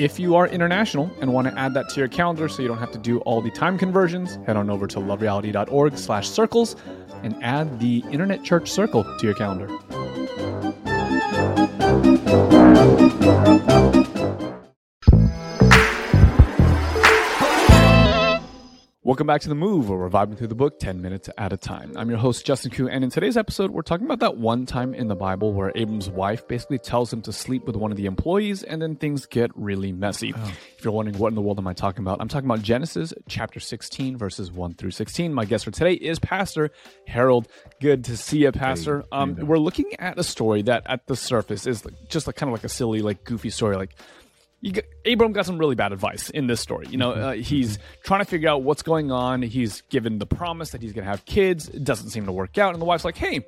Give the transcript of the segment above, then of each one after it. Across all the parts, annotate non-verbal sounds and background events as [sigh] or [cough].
If you are international and want to add that to your calendar so you don't have to do all the time conversions, head on over to lovereality.org slash circles and add the Internet Church Circle to your calendar. Welcome back to The Move, where we're vibing through the book 10 minutes at a time. I'm your host, Justin Khoe, and in today's episode, we're talking about that one time in the Bible where Abram's wife basically tells him to sleep with one of the employees, and then things get really messy. If you're wondering what in the world am I talking about, I'm talking about Genesis chapter 16, verses 1 through 16. My guest for today is Pastor Harold. Good to see you, Pastor. Um, we're looking at a story that at the surface is just like kind of like a silly, like goofy story, like got, Abram got some really bad advice in this story. You know, [laughs] uh, he's trying to figure out what's going on. He's given the promise that he's going to have kids. It doesn't seem to work out. And the wife's like, hey,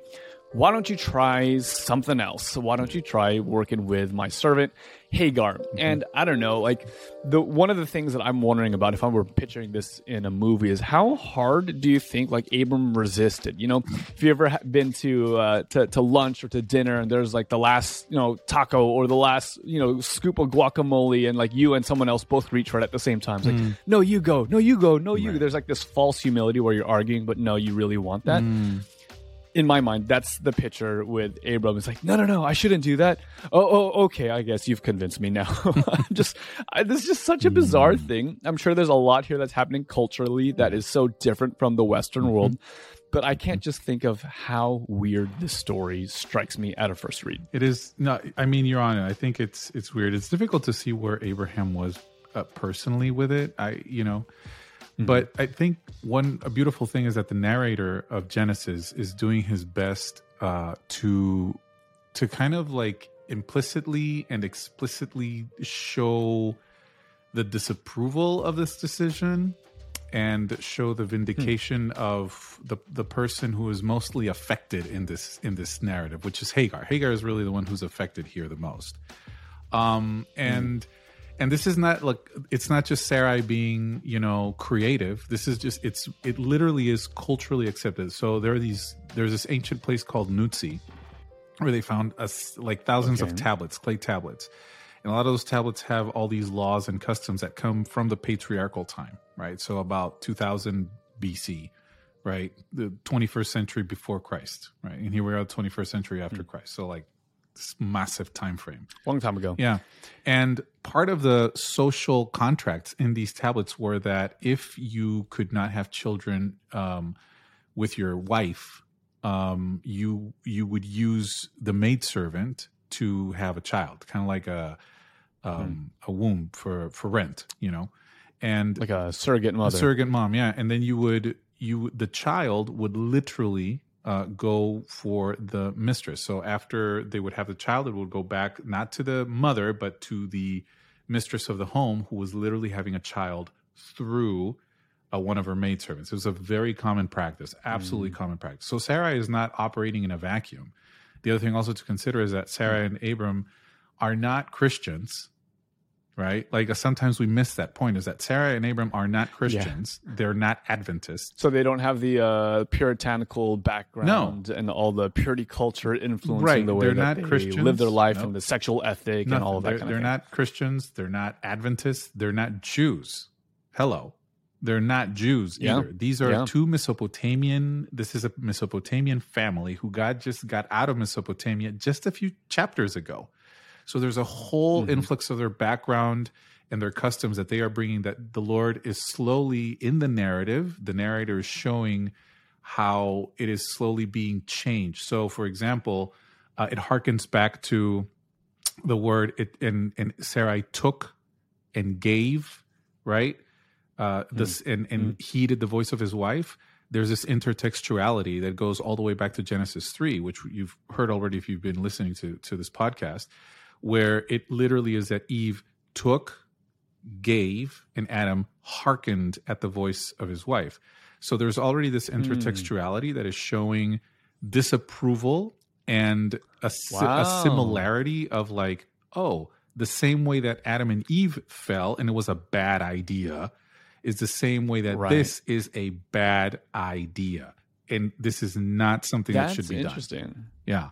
why don't you try something else? Why don't you try working with my servant Hagar? Mm-hmm. And I don't know, like the one of the things that I'm wondering about if I were picturing this in a movie is how hard do you think like Abram resisted? You know, if you ever been to uh, to to lunch or to dinner and there's like the last you know taco or the last you know scoop of guacamole and like you and someone else both reach for it at the same time. It's like mm. no, you go, no, you go, no, you. There's like this false humility where you're arguing, but no, you really want that mm. In my mind, that's the picture with Abram. It's like, no, no, no, I shouldn't do that. Oh, oh, okay. I guess you've convinced me now. [laughs] Just, I, this is just such a bizarre thing. I'm sure there's a lot here that's happening culturally that is so different from the Western world. But I can't just think of how weird this story strikes me at a first read. It is not. I mean, you're on it. I think it's it's weird. It's difficult to see where Abraham was uh, personally with it. I you know, but I think one a beautiful thing is that the narrator of Genesis is doing his best uh, to to kind of like implicitly and explicitly show the disapproval of this decision and show the vindication of the the person who is mostly affected in this in this narrative, which is Hagar. Hagar is really the one who's affected here the most. Um, and and this is not like it's not just Sarai being you know creative. This is just it's it literally is culturally accepted. So there are these there's this ancient place called Nuzi where they found us like thousands of tablets, clay tablets. And a lot of those tablets have all these laws and customs that come from the patriarchal time, right? So about 2000 BC, right? The 21st century before Christ, right? And here we are, 21st century after hmm. Christ. So like this massive time frame. Long time ago. Yeah. And part of the social contracts in these tablets were that if you could not have children um, with your wife, um, you you would use the maidservant to have a child, kind of like a um, a womb for for rent, you know. And Like a surrogate a mother. surrogate mom, yeah. And then you would you the child would literally uh, go for the mistress. So after they would have the child, it would go back not to the mother but to the mistress of the home, who was literally having a child through uh, one of her maidservants. It was a very common practice, absolutely common practice. So Sarai is not operating in a vacuum. The other thing also to consider is that Sarah and Abram are not Christians right? Like uh, sometimes we miss that point is that Sarah and Abram are not Christians. They're not Adventists. So they don't have the uh, puritanical background and all the purity culture influencing Right. the way They're that not they Christians. live their life Nope. and the sexual ethic and all of that they're kind they're thing. not Christians. They're not Adventists. They're not Jews. Hello. They're not Jews Yeah. either. These are Yeah. two Mesopotamian. This is a Mesopotamian family who God just got out of Mesopotamia just a few chapters ago. So there's a whole Mhm. influx of their background and their customs that they are bringing that the Lord is slowly in the narrative. The narrator is showing how it is slowly being changed. So, for example, uh, it harkens back to the word it and and Sarai took and gave, right? Uh, this and and heeded the voice of his wife. There's this intertextuality that goes all the way back to Genesis three, which you've heard already if you've been listening to to this podcast, where it literally is that Eve took, gave, and Adam hearkened at the voice of his wife. So there's already this hmm. intertextuality that is showing disapproval and a, si- a similarity of like, oh, the same way that Adam and Eve fell and it was a bad idea is the same way that Right. this is a bad idea. And this is not something That's that should be done. interesting. Yeah.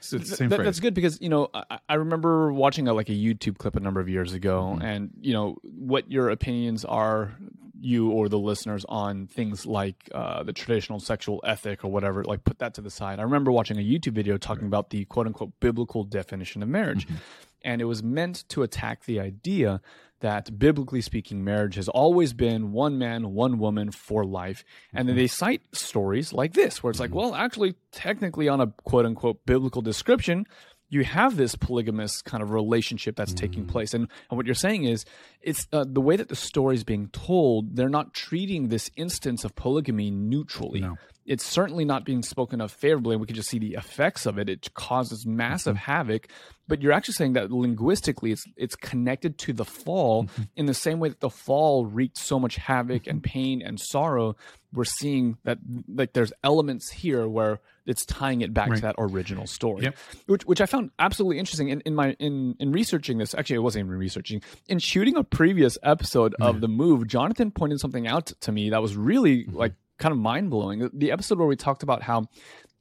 So it's the same that- that's good because you know I, I remember watching a, like a YouTube clip a number of years ago, Mm-hmm. and you know what your opinions are, you or the listeners on things like uh, the traditional sexual ethic or whatever. Like put that to the side. I remember watching a YouTube video talking about the quote unquote biblical definition of marriage, Mm-hmm. And it was meant to attack the idea that biblically speaking, marriage has always been one man, one woman for life. And then mm-hmm. they cite stories like this, where it's like, mm-hmm. well, actually, technically, on a quote unquote biblical description, you have this polygamous kind of relationship that's taking mm-hmm. place. And, and what you're saying is, it's uh, the way that the story is being told, they're not treating this instance of polygamy neutrally. No. It's certainly not being spoken of favorably. We can just see the effects of it. It causes massive mm-hmm. havoc. But you're actually saying that linguistically, it's it's connected to the fall mm-hmm. in the same way that the fall wreaked so much havoc and mm-hmm. pain and sorrow. We're seeing that like there's elements here where it's tying it back to that original story, Yep. which which I found absolutely interesting in, in my in in researching this. Actually, it wasn't even researching. In shooting a previous episode of the move, Jonathan pointed something out to me that was really Mm-hmm. like kind of mind blowing. The episode where we talked about how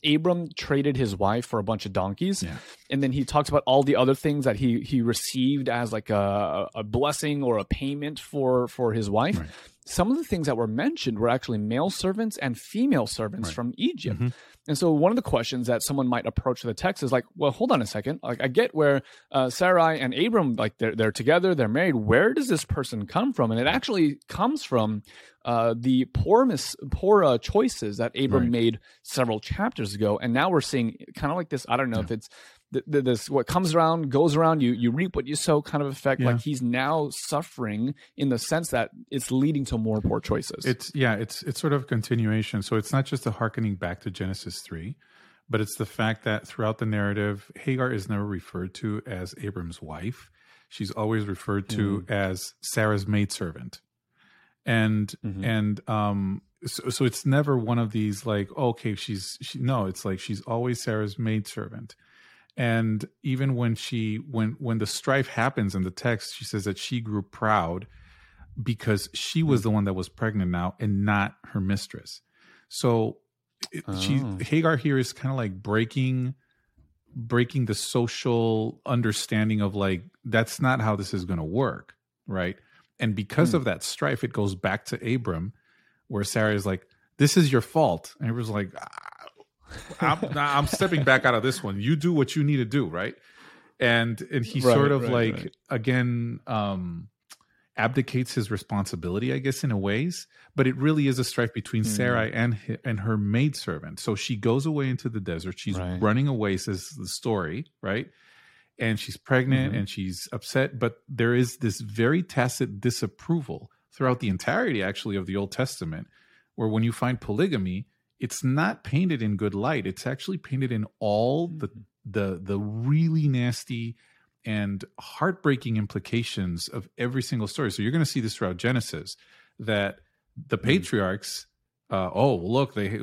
Abram traded his wife for a bunch of donkeys, Yeah. And then he talks about all the other things that he he received as like a, a blessing or a payment for for his wife. Right. Some of the things that were mentioned were actually male servants and female servants Right. from Egypt. Mhm. And so one of the questions that someone might approach the text is like, well, hold on a second. Like I get where uh, Sarai and Abram, like they're, they're together, they're married. Where does this person come from? And it actually comes from uh, the poor, mis- poor uh, choices that Abram Right. made several chapters ago. And now we're seeing kind of like this, I don't know if it's th- th- this, what comes around goes around, you, you reap what you sow kind of effect. Yeah. Like he's now suffering in the sense that it's leading to more poor choices. It's yeah, it's it's sort of a continuation. So it's not just a harkening back to Genesis three, but it's the fact that throughout the narrative, Hagar is never referred to as Abram's wife. She's always referred to as Sarah's maidservant. And Mhm. and um so, so it's never one of these like okay she's she, no it's like she's always Sarah's maidservant. And even when she when when the strife happens in the text, she says that she grew proud because she was the one that was pregnant now and not her mistress. So it, she Oh. Hagar here is kind of like breaking breaking the social understanding of like that's not how this is going to work, right? And because Hmm. of that strife, it goes back to Abram, where Sarah is like, "This is your fault," and Abram's like, "Ah, "I'm, I'm stepping back out of this one. You do what you need to do, right?" And and he Right, sort of right, like right. again um abdicates his responsibility, I guess, in a ways. But it really is a strife between Hmm. Sarai and and her maidservant. So she goes away into the desert. She's running away, says the story, right? And she's pregnant Mhm. and she's upset. But there is this very tacit disapproval throughout the entirety, actually, of the Old Testament, where when you find polygamy, it's not painted in good light. It's actually painted in all the the the really nasty and heartbreaking implications of every single story. So you're going to see this throughout Genesis that the patriarchs, uh, oh look, they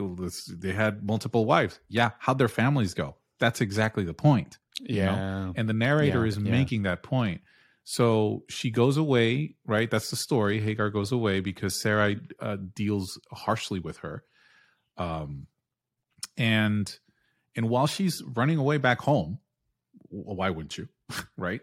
they had multiple wives. Yeah, how'd their families go? That's exactly the point. you know? yeah. And the narrator Yeah, is yeah. making that point. So she goes away, right? That's the story. Hagar goes away because Sarai uh, deals harshly with her. Um, and and while she's running away back home, why wouldn't you, [laughs] right?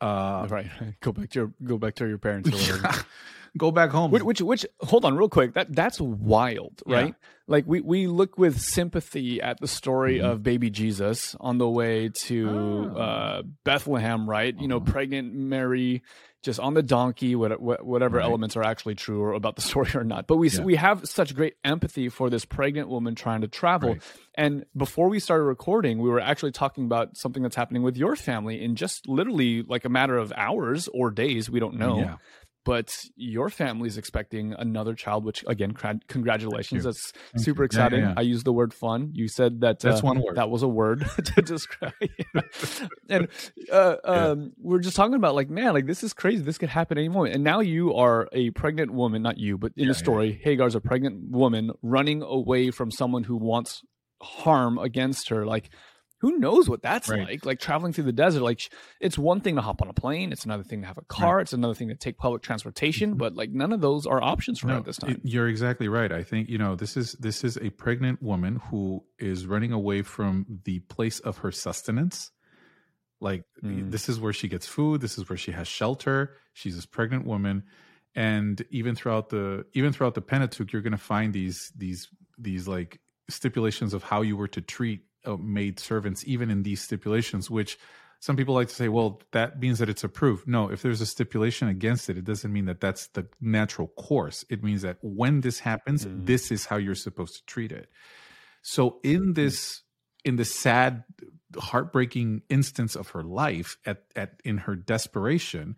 Uh, right. [laughs] Go back to your go back to your parents. Or whatever. [laughs] go back home. Which, which, which, hold on, real quick. That that's wild, right? Yeah. Like we we look with sympathy at the story mm-hmm. of baby Jesus on the way to oh. uh, Bethlehem, right? You know, uh-huh. pregnant Mary just on the donkey, whatever right. elements are actually true or about the story or not. But we yeah. we have such great empathy for this pregnant woman trying to travel. Right. And before we started recording, we were actually talking about something that's happening with your family in just literally like a matter of hours or days. We don't know. Yeah but your family is expecting another child which again congratulations. That's Thank super you. exciting yeah, yeah, yeah. i used the word fun. You said that that's uh, one word. that was a word [laughs] to [laughs] describe and uh, um, we're just talking about like man like this is crazy. This could happen any moment and now you are a pregnant woman not you but in the story hagar's a pregnant woman running away from someone who wants harm against her. Like who knows what that's right. like like traveling through the desert like it's one thing to hop on a plane it's another thing to have a car right. it's another thing to take public transportation mm-hmm. but like none of those are options for no, her at this time you're exactly right i think you know this is this is a pregnant woman who is running away from the place of her sustenance like mm. this is where she gets food this is where she has shelter she's this pregnant woman and even throughout the even throughout the pentateuch you're going to find these these these like stipulations of how you were to treat uh, maid servants, even in these stipulations, which some people like to say, well, that means that it's approved. No, if there's a stipulation against it, it doesn't mean that that's the natural course. It means that when this happens, mm. this is how you're supposed to treat it. So in this, in the sad, heartbreaking instance of her life, at at in her desperation,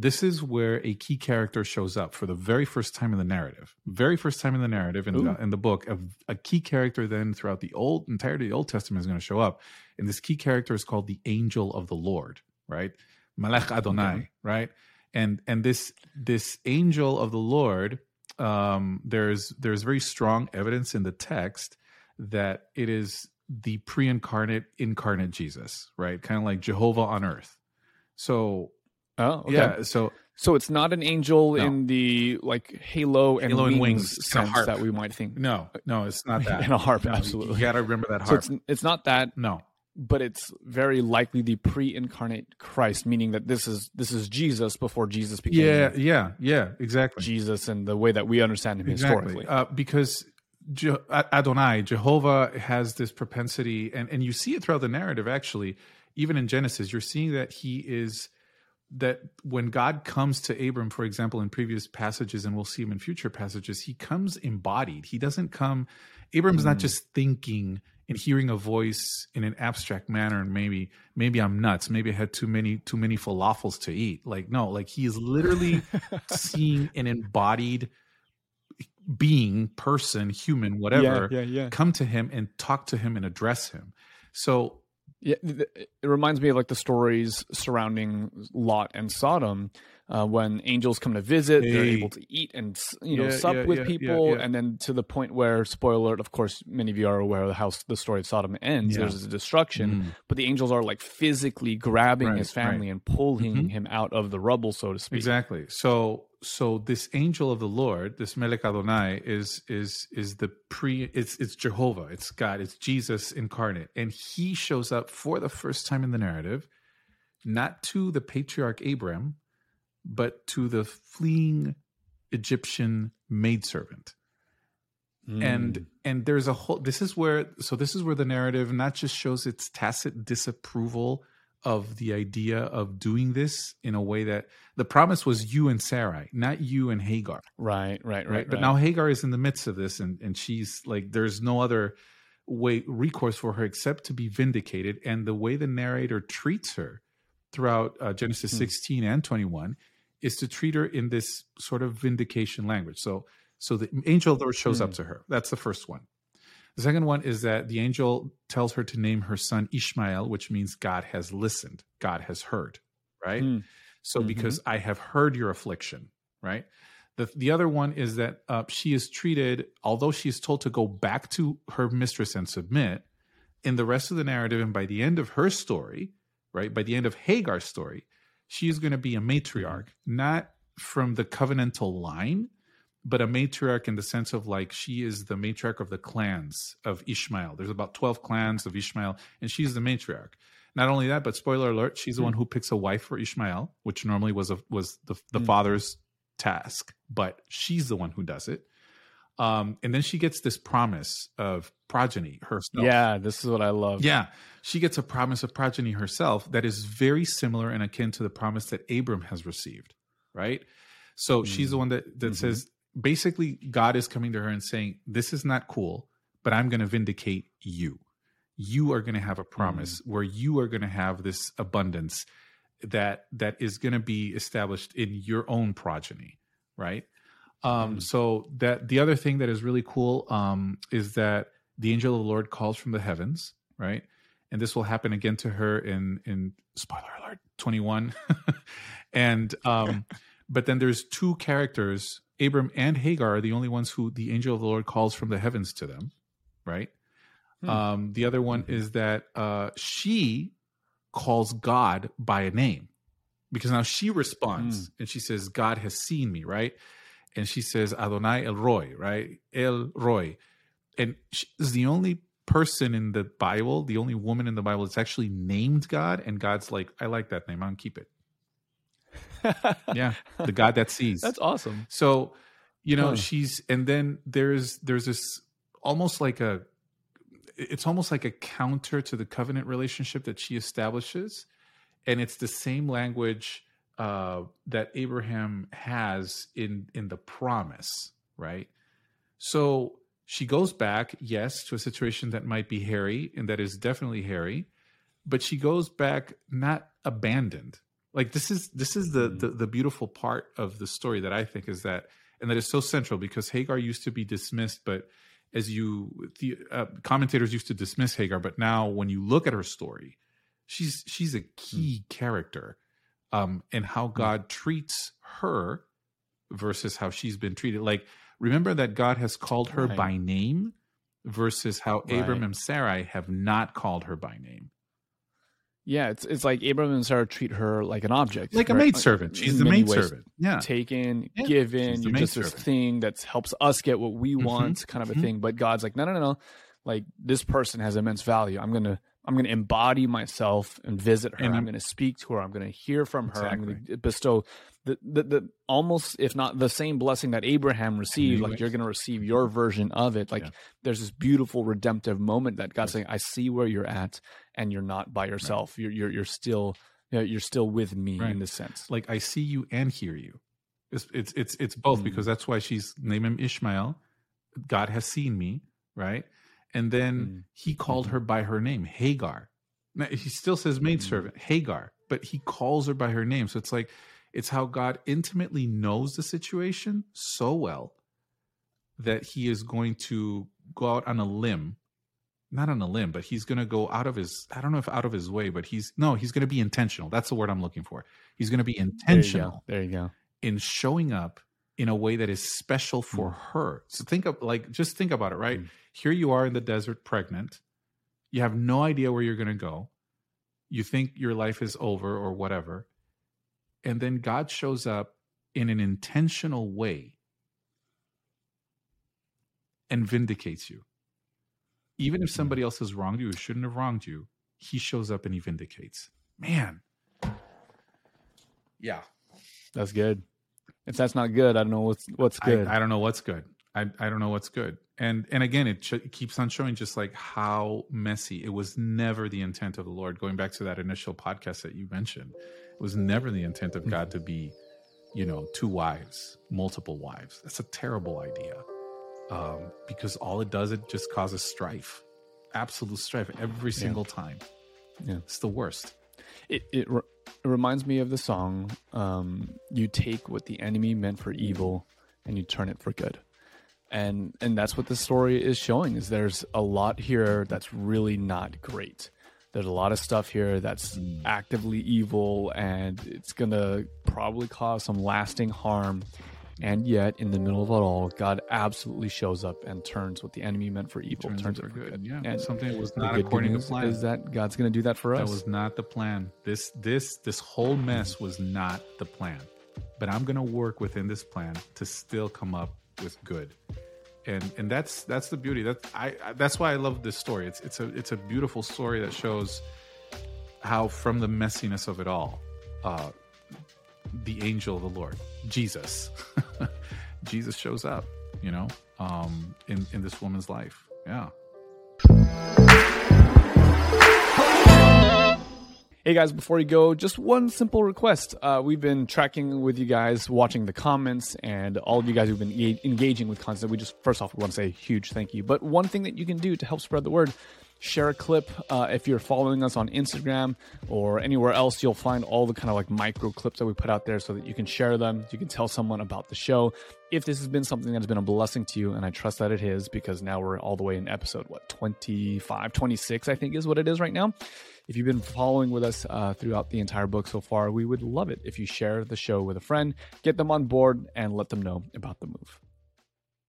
this is where a key character shows up for the very first time in the narrative. Very first time in the narrative in, the, in the book, a, a, key character then throughout the old entirety of the Old Testament is going to show up, and this key character is called the Angel of the Lord, right? Malach Adonai, okay. right? And and this this Angel of the Lord, um, there's there's very strong evidence in the text that it is the pre-incarnate, incarnate Jesus, right? Kind of like Jehovah on earth. So Oh, okay. yeah. So so it's not an angel no. in the like halo and, halo wings, and wings sense that we might think. No, no, it's not that. [laughs] and a harp, no, absolutely. You got to remember that harp. So it's, it's not that. No, but it's very likely the pre-incarnate Christ, meaning that this is this is Jesus before Jesus became. Yeah, yeah, yeah, exactly. Jesus and the way that we understand him exactly. historically, uh, because Je- Adonai, Jehovah, has this propensity, and and you see it throughout the narrative. Actually, even in Genesis, you're seeing that he is that when God comes to Abram, for example, in previous passages, and we'll see him in future passages, he comes embodied. He doesn't come, Abram's mm. not just thinking and hearing a voice in an abstract manner and maybe maybe I'm nuts, maybe I had too many too many falafels to eat. Like, no, like he is literally [laughs] seeing an embodied being, person, human, whatever, yeah, yeah, yeah. come to him and talk to him and address him. So yeah, it reminds me of like the stories surrounding Lot and Sodom, uh, when angels come to visit, hey. they're able to eat and you know yeah, sup yeah, with yeah, people, and then to the point where, spoiler alert, of course, many of you are aware of how the story of Sodom ends. There's a destruction, mm. but the angels are like physically grabbing right, his family right. and pulling mm-hmm. him out of the rubble, so to speak. Exactly. So, so this angel of the Lord, this Melech Adonai, is is is the pre. It's it's Jehovah. It's God. It's Jesus incarnate, and he shows up for the first time in the narrative, not to the patriarch Abram but to the fleeing Egyptian maidservant. Mm. And and there's a whole this is where so this is where the narrative not just shows its tacit disapproval of the idea of doing this in a way that the promise was you and Sarai, not you and Hagar. Right, right, right. right. But right. now Hagar is in the midst of this and, and she's like there's no other way recourse for her except to be vindicated. And the way the narrator treats her throughout uh, Genesis hmm. 16 and 21 is to treat her in this sort of vindication language. So, so the angel of the Lord shows mm. up hmm. to her. That's the first one. The second one is that the angel tells her to name her son Ishmael, which means God has listened, God has heard, right? Mm. So, mm-hmm. because I have heard your affliction, right? The, the other one is that uh, she is treated, although she is told to go back to her mistress and submit, in the rest of the narrative and by the end of her story, right, by the end of Hagar's story, she is going to be a matriarch, not from the covenantal line, but a matriarch in the sense of like she is the matriarch of the clans of Ishmael. There's about 12 clans of Ishmael, and she's the matriarch. Not only that, but spoiler alert, she's the one who picks a wife for Ishmael, which normally was a, was the, the Mm. father's task, but she's the one who does it. Um, and then she gets this promise of progeny herself. Yeah, this is what I love. Yeah, she gets a promise of progeny herself that is very similar and akin to the promise that Abram has received, right? So she's the one that that Mhm. says basically God is coming to her and saying, "This is not cool, but I'm going to vindicate you. You are going to have a promise where you are going to have this abundance that that is going to be established in your own progeny, right?" Um, Mm. So that the other thing that is really cool um, is that the angel of the Lord calls from the heavens, right? And this will happen again to her in in spoiler alert twenty one, [laughs] and um, [laughs] but then there's two characters, Abram and Hagar, are the only ones who the angel of the Lord calls from the heavens to them, right? Hmm. Um, the other one is that uh, she calls God by a name because now she responds and she says, God has seen me, right? And she says, Adonai El Roi, right? El Roi. And she is the only person in the Bible, the only woman in the Bible that's actually named God. And God's like, I like that name. I'm keep it. [laughs] Yeah. The God that sees. That's awesome. So, you know, Huh. she's and then there's there's this almost like a it's almost like a counter to the covenant relationship that she establishes and it's the same language uh that Abraham has in in the promise, right? So she goes back, yes, to a situation that might be hairy and that is definitely hairy, but she goes back not abandoned. Like this is this is the, Mm. the the beautiful part of the story that I think is that and that is so central because Hagar used to be dismissed, but as you the uh, commentators used to dismiss Hagar, but now when you look at her story, she's she's a key character, um, and how God treats her versus how she's been treated. Like remember that God has called her Right. by name versus how Right. Abram and Sarai have not called her by name. Yeah, it's it's like Abram and Sarah treat her like an object, Like a right? maidservant. She's the maidservant. Yeah. Taken, Yeah, given, you're just this thing that helps us get what we Mhm, want, kind of a mhm. thing. But God's like, no, no, no, no. Like this person has immense value. I'm gonna I'm gonna embody myself and visit her. And I'm, I'm- gonna speak to her. I'm gonna hear from her. I'm gonna bestow the, the the almost if not the same blessing that Abraham received. Like you're gonna receive your version of it. Like Yeah. there's this beautiful redemptive moment that God's Yes. saying, I see where you're at, and you're not by yourself. You're you're you're still you're still with me Right. in this sense. like I see you and hear you. It's it's it's, it's both Mm. because that's why she's named him Ishmael. God has seen me, right? And then Mm. he called her by her name, Hagar. Now, he still says maidservant, Hagar, but he calls her by her name. So it's like it's how God intimately knows the situation so well that he is going to go out on a limb not on a limb, but he's going to go out of his, I don't know if out of his way, but he's, no, he's going to be intentional. That's the word I'm looking for. He's going to be There you intentional go. There you go. in showing up in a way that is special for her. So think of, like, just think about it, right? Mm. Here you are in the desert pregnant. You have no idea where you're going to go. You think your life is over or whatever. And then God shows up in an intentional way and vindicates you. Even if somebody else has wronged you who shouldn't have wronged you, he shows up and he vindicates. Man. Yeah. That's good. If that's not good, I don't know what's what's good. I, I don't know what's good. I, I don't know what's good. And and again, it, ch- it keeps on showing just like how messy. It was never the intent of the Lord. Going back to that initial podcast that you mentioned, it was never the intent of God to be, you know, two wives, multiple wives. That's a terrible idea. Um, because all it does, it just causes strife, absolute strife every single time. Yeah. It's the worst. It it, re- it reminds me of the song um, you take what the enemy meant for evil and you turn it for good. And and that's what the story is showing is there's a lot here that's really not great. There's a lot of stuff here that's actively evil and it's gonna probably cause some lasting harm And yet, in the middle of it all, God absolutely shows up and turns what the enemy meant for evil, turns, turns it for good. Yeah, And something that was not good according to plan. is that God's going to do that for us. That was not the plan. This this this whole mess was not the plan. But I'm gonna work within this plan to still come up with good. And and that's that's the beauty. That I, I that's why I love this story. It's it's a it's a beautiful story that shows how from the messiness of it all, uh, the angel of the Lord, Jesus, [laughs] Jesus shows up, you know, um, in in this woman's life. Yeah. Hey guys, before you go, just one simple request. Uh, we've been tracking with you guys, watching the comments, and all of you guys who've been engaging with content. We just, first off, we want to say huge thank you. But one thing that you can do to help spread the word, share a clip. Uh, if you're following us on Instagram or anywhere else, you'll find all the kind of like micro clips that we put out there so that you can share them. You can tell someone about the show. If this has been something that has been a blessing to you, and I trust that it is because now we're all the way in episode, what, 25, 26, I think is what it is right now. If you've been following with us uh, throughout the entire book so far, we would love it if you share the show with a friend, get them on board, and let them know about the move.